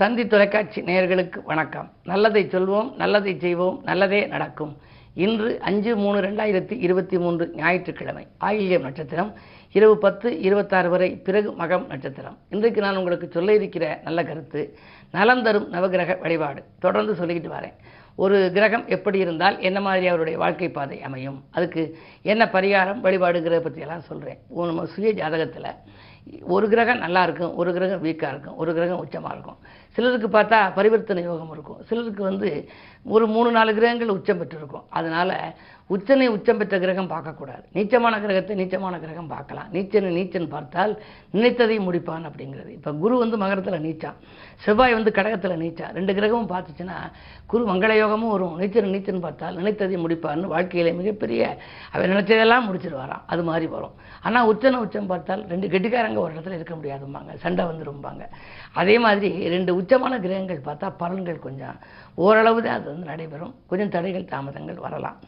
தந்தி தொலைக்காட்சி நேயர்களுக்கு வணக்கம். நல்லதை சொல்வோம் நல்லதை செய்வோம் நல்லதே நடக்கும். இன்று அஞ்சு மூணு ரெண்டாயிரத்தி இருபத்தி மூன்று ஞாயிற்றுக்கிழமை ஆயில்யம் நட்சத்திரம். இரவு பத்து இருபத்தாறு வரை பிறகு மகம் நட்சத்திரம். இன்றைக்கு நான் உங்களுக்கு சொல்ல இருக்கிற நல்ல கருத்து நலம் தரும் நவகிரக வழிபாடு. தொடர்ந்து சொல்லிக்கிட்டு வரேன். ஒரு கிரகம் எப்படி இருந்தால் என்ன மாதிரி அவருடைய வாழ்க்கை பாதை அமையும்? அதுக்கு என்ன பரிகாரம் வழிபாடுங்கிறத பற்றியெல்லாம் சொல்கிறேன் நம்ம சுய ஜாதகத்தில் ஒரு கிரகம் நல்லா இருக்கும் ஒரு கிரகம் வீக்காக இருக்கும் ஒரு கிரகம் உச்சமாக இருக்கும். சிலருக்கு பார்த்தா பரிவர்த்தனை யோகம் இருக்கும். சிலருக்கு வந்து ஒரு மூணு நாலு கிரகங்கள் உச்சம் பெற்றிருக்கும். அதனால் உச்சனை உச்சம் பெற்ற கிரகம் பார்க்கக்கூடாது. நீச்சமான கிரகத்தை நீச்சமான கிரகம் பார்க்கலாம். நீச்சனை நீச்சன் பார்த்தால் நினைத்ததை முடிப்பான் அப்படிங்கிறது. இப்போ குரு வந்து மகரத்தில் நீச்சான் செவ்வாய் வந்து கடகத்தில் நீச்சா ரெண்டு கிரகமும் பார்த்துச்சுன்னா குரு மங்கள யோகமும் வரும். நீச்சன் நீச்சன் பார்த்தால் நினைத்ததை முடிப்பான்னு வாழ்க்கையில மிகப்பெரிய அவர் நினைச்சதெல்லாம் முடிச்சிருவாராம். அது மாதிரி வரும். ஆனால் உச்சனை உச்சம் பார்த்தால் ரெண்டு கெட்டிக்காரங்க ஒரு இடத்துல இருக்க முடியாதும்பாங்க. சண்டை வந்துரும்பாங்க. அதே மாதிரி ரெண்டு உச்சமான கிரகங்கள் பார்த்தா பலன்கள் கொஞ்சம் ஓரளவு தான் அது வந்து நடைபெறும். கொஞ்சம் தடைகள் தாமதங்கள் வரலாம்.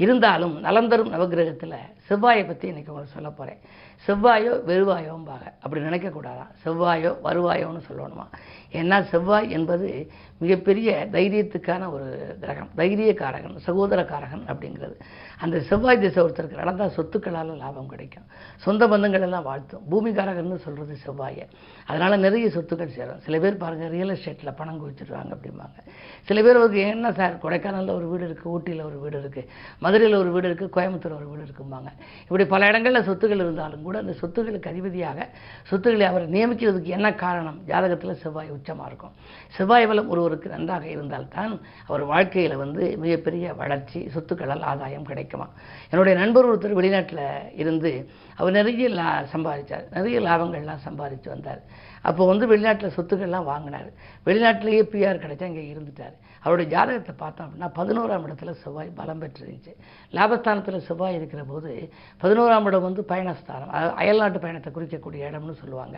இருந்தாலும் நலம் தரும் நவகிரகத்தில் செவ்வாயை பற்றி இன்றைக்கி உங்களுக்கு சொல்ல போகிறேன் செவ்வாயோ வெறுவாயோம்பாங்க. அப்படி நினைக்கக்கூடாதான். செவ்வாயோ வருவாயோன்னு சொல்லணுமா? ஏன்னா செவ்வாய் என்பது மிகப்பெரிய தைரியத்துக்கான ஒரு கிரகம் தைரியக்காரகன் சகோதரக்காரகன் அப்படிங்கிறது. அந்த செவ்வாய் திசை ஒருத்தருக்கு நடந்தால் சொத்துக்களால் லாபம் கிடைக்கும். சொந்த பந்தங்கள் எல்லாம் வாழ்த்தும். பூமிகாரகன்னு சொல்கிறது செவ்வாயை. அதனால் நிறைய சொத்துக்கள் சேரும். சில பேர் பாருங்கள் ரியல் எஸ்டேட்டில் பணம் குவிச்சிடுவாங்க அப்படிம்பாங்க. சில பேர் அவருக்கு என்ன சார் கொடைக்கானலில் ஒரு வீடு இருக்குது ஊட்டியில் ஒரு வீடு இருக்குது மதுரையில் ஒரு வீடு இருக்குது கோயம்புத்தூர் ஒரு வீடு இருக்கும்பாங்க. இப்படி பல இடங்களில் சொத்துக்கள் இருந்தாலும் கூட அந்த சொத்துக்களுக்கு அதிபதியாக சொத்துக்களை அவரை நியமிக்கிறதுக்கு என்ன காரணம்? ஜாதகத்தில் செவ்வாய் உச்சமாக இருக்கும். செவ்வாய் பலம் ஒருவருக்கு நன்றாக இருந்தால்தான் அவர் வாழ்க்கையில் வந்து மிகப்பெரிய வளர்ச்சி சொத்துக்களால் ஆதாயம் கிடைக்குமா என்னுடைய நண்பர் ஒருத்தர் வெளிநாட்டில் இருந்து அவர் நிறைய லா சம்பாதிச்சார். நிறைய லாபங்கள்லாம் சம்பாதிச்சு வந்தார். அப்போ வந்து வெளிநாட்டில் சொத்துக்கள்லாம் வாங்கினார். வெளிநாட்டிலேயே பிஆர் கிடைச்சா இங்கே இருந்துட்டார். அவருடைய ஜாதகத்தை பார்த்தோம் அப்படின்னா பதினோராம் இடத்துல செவ்வாய் பலம் பெற்றிருந்துச்சு. லாபஸ்தானத்தில் செவ்வாய் இருக்கிற போது பதினோராம் இடம் வந்து பயணஸ்தானம். அதாவது அயல்நாட்டு பயணத்தை குறிக்கக்கூடிய இடம்னு சொல்லுவாங்க.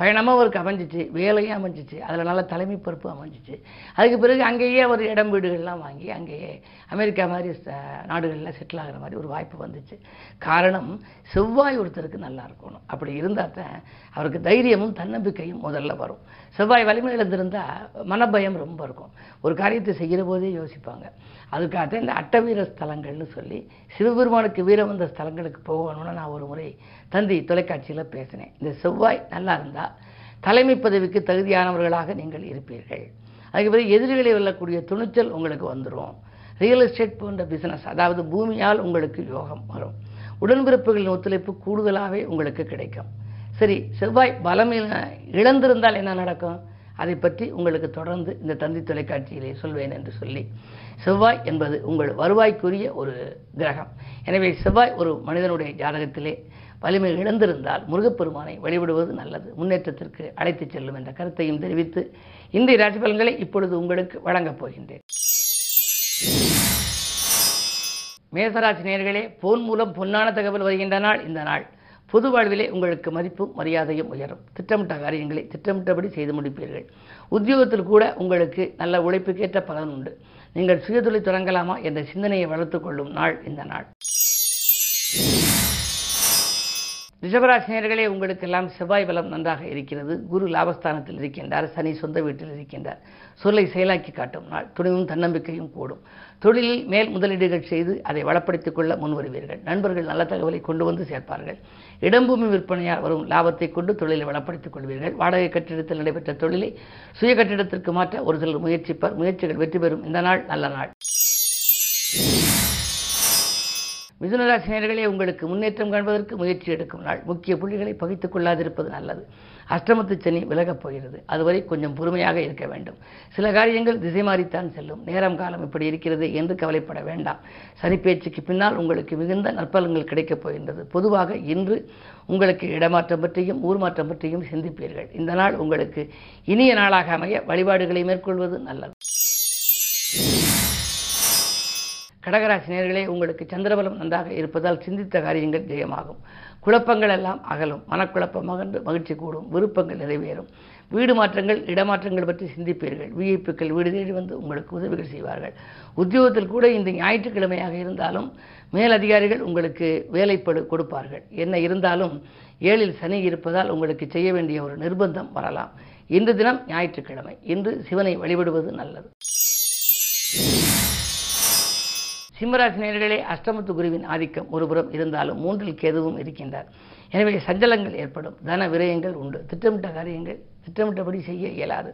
பயணமும் அவருக்கு அமைஞ்சிச்சு வேலையும் அமைஞ்சிச்சு அதில் நல்ல தலைமை பொறுப்பு அமைஞ்சிச்சு. அதுக்கு பிறகு அங்கேயே அவர் இடம் வீடுகள்லாம் வாங்கி அங்கேயே அமெரிக்கா மாதிரி நாடுகளில் செட்டில் ஆகிற மாதிரி ஒரு வாய்ப்பு வந்துச்சு. காரணம் செவ்வாய் ஒருத்தருக்கு நல்லா இருக்கணும். அப்படி இருந்தால் தான் அவருக்கு தைரியமும் தன்னம்பிக்கையும் முதல்ல வரும். செவ்வாய் வலிமை இழந்திருந்தால் மனபயம் ரொம்ப இருக்கும். ஒரு காரியத்தை செய்கிற போதே யோசிப்பாங்க. அதுக்காக இந்த அட்டவீர ஸ்தலங்கள்னு சொல்லி சிவபெருமானுக்கு வீரம் வந்த ஸ்தலங்களுக்கு போகணும்னு நான் ஒரு முறை தந்தி தொலைக்காட்சியில் பேசினேன். இந்த செவ்வாய் நல்லா இருந்தால் தலைமை பதவிக்கு தகுதியானவர்களாக நீங்கள் இருப்பீர்கள். அதுக்கு பிறகு எதிரிகளை வெல்லக்கூடிய துணிச்சல் உங்களுக்கு வந்துடும் ரியல் எஸ்டேட் போன்ற பிஸ்னஸ் அதாவது பூமியால் உங்களுக்கு யோகம் வரும். உடன்பிறப்புகளின் ஒத்துழைப்பு கூடுதலாகவே உங்களுக்கு கிடைக்கும். சரி செவ்வாய் பலம் இழந்திருந்தால் என்ன நடக்கும்? அதை பற்றி உங்களுக்கு தொடர்ந்து இந்த தந்தி தொலைக்காட்சியிலே சொல்வேன் என்று சொல்லி செவ்வாய் என்பது உங்கள் வருவாய்க்குரிய ஒரு கிரகம். எனவே செவ்வாய் ஒரு மனிதனுடைய ஜாதகத்திலே வலிமை இழந்திருந்தால் முருகப்பெருமானை வழிபடுவது நல்லது. முன்னேற்றத்திற்கு அழைத்துச் செல்லும் என்ற கருத்தையும் தெரிவித்து இந்திய ராசி பலன்களை இப்பொழுது உங்களுக்கு வழங்கப் போகின்றேன். மேசராசி நேர்களே போன் மூலம் பொன்னான தகவல் வருகின்ற நாள் இந்த நாள். பொது வாழ்விலே உங்களுக்கு மதிப்பும் மரியாதையும் உயரும். திட்டமிட்ட காரியங்களை திட்டமிட்டபடி செய்து முடிப்பீர்கள். உத்தியோகத்தில் கூட உங்களுக்கு நல்ல உழைப்புக்கேற்ற பலன் உண்டு. நீங்கள் சுயதொழில் தொடங்கலாமா என்ற சிந்தனையை வளர்த்துக்கொள்ளும் நாள் இந்த நாள். ரிஷபராசினியர்களே உங்களுக்கெல்லாம் செவ்வாய் பலம் நன்றாக இருக்கிறது. குரு லாபஸ்தானத்தில் இருக்கின்றார். சனி சொந்த வீட்டில் இருக்கின்றார். சொல்லை செயலாக்கி காட்டும் நாள். துணிவும் தன்னம்பிக்கையும் கூடும். தொழிலில் மேல் முதலீடுகள் செய்து அதை வளப்படுத்திக் கொள்ள முன்வருவீர்கள். நண்பர்கள் நல்ல தகவலை கொண்டு வந்து சேர்ப்பார்கள். இடம்பூமி விற்பனையால் வரும் லாபத்தை கொண்டு தொழிலை வளப்படுத்திக் கொள்வீர்கள். வாடகை கட்டிடத்தில் நடைபெற்ற தொழிலை சுய கட்டிடத்திற்கு மாற்ற ஒரு சிலர் முயற்சிப்பார். முயற்சிகள் வெற்றி பெறும். இந்த நாள் நல்ல நாள். மிதுனராசினியர்களே உங்களுக்கு முன்னேற்றம் காண்பதற்கு முயற்சி எடுக்கும் நாள். முக்கிய புள்ளிகளை பகித்துக் கொள்ளாதிருப்பது நல்லது. அஷ்டமத்து சனி விலகப் போகிறது. அதுவரை கொஞ்சம் பொறுமையாக இருக்க வேண்டும். சில காரியங்கள் திசை மாறித்தான் செல்லும். நேரம் காலம் இப்படி இருக்கிறது என்று கவலைப்பட வேண்டாம். சனி பேச்சுக்கு பின்னால் உங்களுக்கு மிகுந்த நற்பலன்கள் கிடைக்கப் போகின்றது. பொதுவாக இன்று உங்களுக்கு இடமாற்றம் பற்றியும் ஊர் மாற்றம் பற்றியும் சிந்திப்பீர்கள். இந்த நாள் உங்களுக்கு இனிய நாளாக அமைய வழிபாடுகளை மேற்கொள்வது நல்லது. கடகராசி நேர்களே உங்களுக்கு சந்திரபலம் நன்றாக இருப்பதால் சிந்தித்த காரியங்கள் ஜெயமாகும். குழப்பங்கள் எல்லாம் அகலும். மனக்குழப்பம் மகன்று மகிழ்ச்சி கூடும். விருப்பங்கள் நிறைவேறும். வீடு மாற்றங்கள் இடமாற்றங்கள் பற்றி சிந்திப்பீர்கள். விஐப்புக்கள் வீடு தேடி வந்து உங்களுக்கு உதவிகள் செய்வார்கள். உத்தியோகத்தில் கூட இந்த ஞாயிற்றுக்கிழமையாக இருந்தாலும் மேலதிகாரிகள் உங்களுக்கு வேலைப்படு கொடுப்பார்கள். என்ன இருந்தாலும் ஏழில் சனி இருப்பதால் உங்களுக்கு செய்ய வேண்டிய ஒரு நிர்பந்தம் வரலாம். இன்று தினம் ஞாயிற்றுக்கிழமை. இன்று சிவனை வழிபடுவது நல்லது. சிம்மராசி நேர்களே அஷ்டமத்து குருவின் ஆதிக்கம் ஒருபுறம் இருந்தாலும் மூன்றில் கேதுவும் இருக்கின்றார். எனவே சஞ்சலங்கள் ஏற்படும் தன விரயங்கள் உண்டு. திட்டமிட்ட காரியங்கள் திட்டமிட்டபடி செய்ய இயலாது.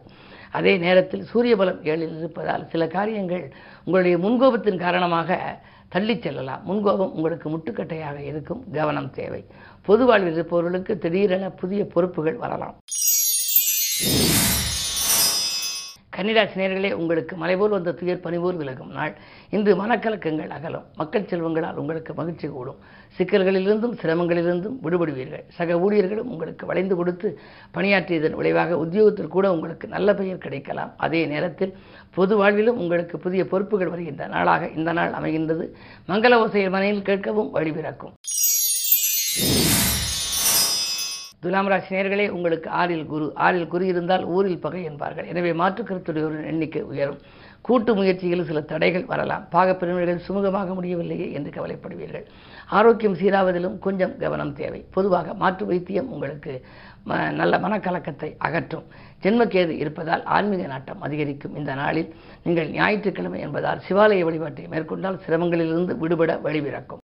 அதே நேரத்தில் சூரிய பலம் ஏழில் இருப்பதால் சில காரியங்கள் உங்களுடைய முன்கோபத்தின் காரணமாக தள்ளிச் செல்லலாம். முன்கோபம் உங்களுக்கு முட்டுக்கட்டையாக இருக்கும் கவனம் தேவை. பொது வாழ்வில் இருப்பவர்களுக்கு திடீரென புதிய பொறுப்புகள் வரலாம். கன்னிராசி நேர்களே உங்களுக்கு மலைபோல் வந்த துயர் பணிபோல் விலகும் நாள். இன்று மனக்கலக்கங்கள் அகலும். மக்கள் செல்வங்களால் உங்களுக்கு மகிழ்ச்சி கூடும். சிக்கல்களிலிருந்தும் சிரமங்களிலிருந்தும் விடுபடுவீர்கள். சக ஊழியர்களும் உங்களுக்கு வளைந்து கொடுத்து பணியாற்றியதன் விளைவாக உத்தியோகத்தில் கூட உங்களுக்கு நல்ல பெயர் கிடைக்கலாம். அதே நேரத்தில் பொது வாழ்விலும் உங்களுக்கு புதிய பொறுப்புகள் வருகின்ற நாளாக இந்த நாள் அமைகின்றது. மங்கள ஓசையை மனையில் கேட்கவும் வழிபிறக்கும் துலாம் ராசி நேர்களே உங்களுக்கு ஆறில் குரு. ஆறில் குரு இருந்தால் ஊரில் பகை என்பார்கள். எனவே மாற்றுக்கருத்துடையோரின் எண்ணிக்கை உயரும். கூட்டு முயற்சியில் சில தடைகள் வரலாம். பாகப்பிரிவினர்கள் சுமூகமாக முடியவில்லையே என்று கவலைப்படுவீர்கள். ஆரோக்கியம் சீராவதிலும் கொஞ்சம் கவனம் தேவை. பொதுவாக மாற்று வைத்தியம் உங்களுக்கு ம நல்ல மனக்கலக்கத்தை அகற்றும். ஜென்மக்கேது இருப்பதால் ஆன்மீக நாட்டம் அதிகரிக்கும். இந்த நாளில் நீங்கள் ஞாயிற்றுக்கிழமை என்பதால் சிவாலய வழிபாட்டை மேற்கொண்டால் சிரமங்களிலிருந்து விடுபட வழிபிறக்கும்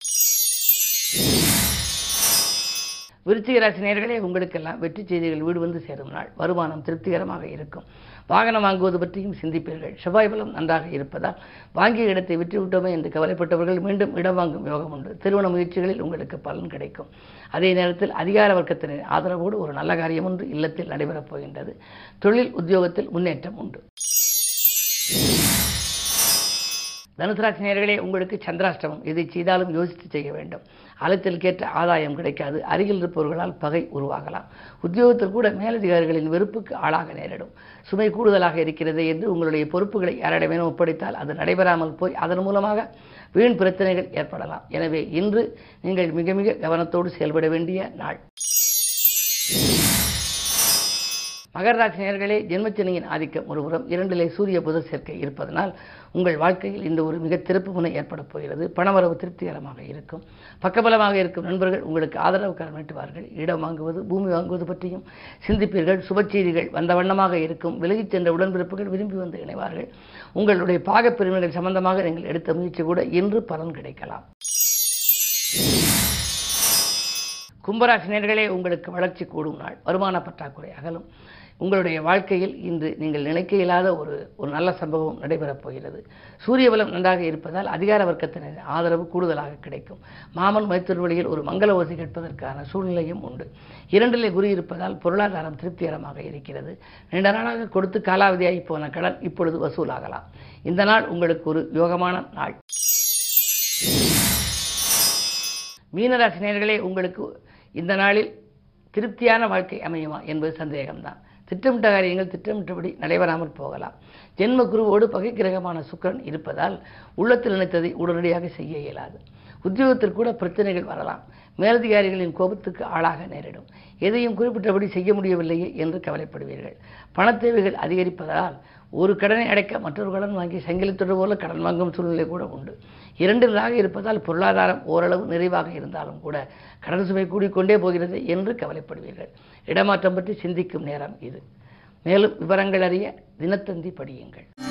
விருச்சிக ராசி நேர்களே உங்களுக்கெல்லாம் வெற்றி செய்திகள் வீடு வந்து சேரும் நாள். வருமானம் திருப்திகரமாக இருக்கும். வாகனம் வாங்குவது பற்றியும் சிந்திப்பீர்கள். செவ்வாய் பலம் நன்றாக இருப்பதால் வாங்கிய இடத்தை விற்றுவிட்டோமே என்று கவலைப்பட்டவர்கள் மீண்டும் இடம் வாங்கும் யோகம் உண்டு. திருமண முயற்சிகளில் உங்களுக்கு பலன் கிடைக்கும். அதே நேரத்தில் அதிகார வர்க்கத்தினர் ஆதரவோடு ஒரு நல்ல காரியம் ஒன்று இல்லத்தில் நடைபெறப் போகின்றது. தொழில் உத்தியோகத்தில் முன்னேற்றம் உண்டு. தனுசு ராசி நேர்களே உங்களுக்கு சந்திராஷ்டமம். எதை செய்தாலும் யோசித்து செய்ய வேண்டும். அலைச்சலுக்கேற்ற ஆதாயம் கிடைக்காது. அருகில் இருப்பவர்களால் பகை உருவாகலாம். உத்தியோகத்தில் கூட மேலதிகாரிகளின் வெறுப்புக்கு ஆளாக நேரிடும். சுமை கூடுதலாக இருக்கிறது என்று உங்களுடைய பொறுப்புகளை யாரிடமேனும் ஒப்படைத்தால் அது நடைபெறாமல் போய் அதன் மூலமாக வீண் பிரச்சனைகள் ஏற்படலாம். எனவே இன்று நீங்கள் மிக மிக கவனத்தோடு செயல்பட வேண்டிய நாள். மகர ராசி நேர்களே ஜென்மச்சனியின் ஆதிக்கம் ஒருபுறம் இரண்டிலே சூரிய புத சேர்க்கை இருப்பதனால் உங்கள் வாழ்க்கையில் இந்த ஒரு மிக திருப்பு முனை ஏற்பட போகிறது. பணவரவு திருப்திகரமாக இருக்கும். பக்கபலமாக இருக்கும் நண்பர்கள் உங்களுக்கு ஆதரவு கரம் நீட்டுவார்கள். இடம் வாங்குவது பூமி வாங்குவது பற்றியும் சிந்திப்பீர்கள். சுபச்செய்திகள் வந்த வண்ணமாக இருக்கும். விலகிச் சென்ற உடன்பிறப்புகள் விரும்பி வந்து இணைவார்கள். உங்களுடைய பாகப்பிரிவினர்கள் சம்பந்தமாக நீங்கள் எடுத்த முயற்சி கூட இன்று பலன் கிடைக்கலாம். கும்பராசினியர்களே உங்களுக்கு வளர்ச்சி கூடும் நாள். வருமான பற்றாக்குறை அகலும். உங்களுடைய வாழ்க்கையில் இன்று நீங்கள் நினைக்க இயலாத ஒரு ஒரு நல்ல சம்பவம் நடைபெறப் போகிறது. சூரிய பலம் நன்றாக இருப்பதால் அதிகார வர்க்கத்தினர் ஆதரவு கூடுதலாக கிடைக்கும். மாமன் மைத்தூர் வழியில் ஒரு மங்கள ஓசை கேட்பதற்கான சூழ்நிலையும் உண்டு. இரண்டிலே குரு இருப்பதால் பொருளாதாரம் திருப்திகரமாக இருக்கிறது. நீண்ட நாளாக கொடுத்து காலாவதியாகி போன கடன் இப்பொழுது வசூலாகலாம். இந்த நாள் உங்களுக்கு ஒரு யோகமான நாள். மீனராசி நேயர்களே உங்களுக்கு இந்த நாளில் திருப்தியான வாழ்க்கை அமையுமா என்பது சந்தேகம்தான். திட்டமிட்ட காரியங்கள் திட்டமிட்டபடி நடைபெறாமல் போகலாம். ஜென்ம குருவோடு பகை கிரகமான சுக்கிரன் இருப்பதால் உள்ளத்தில் நினைத்ததை உடனடியாக செய்ய இயலாது. உத்தியோகத்தில் கூட பிரச்சனைகள் வரலாம். மேலதிகாரிகளின் கோபத்துக்கு ஆளாக நேரிடும். எதையும் குறிப்பிட்டபடி செய்ய முடியவில்லையே என்று கவலைப்படுவீர்கள். பண தேவைகள் அதிகரிப்பதால் ஒரு கடனை அடைக்க மற்றொரு கடன் வாங்கி சங்கிலித்தொடு போல கடன் வாங்கும் சூழ்நிலை கூட உண்டு. இரண்டிலாக இருப்பதால் பொருளாதாரம் ஓரளவு நிறைவாக இருந்தாலும் கூட கடன் சுமை கூடிக்கொண்டே போகிறது என்று கவலைப்படுவீர்கள். இடமாற்றம் பற்றி சிந்திக்கும் நேரம் இது. மேலும் விவரங்கள் அறிய தினத்தந்தி படியுங்கள்.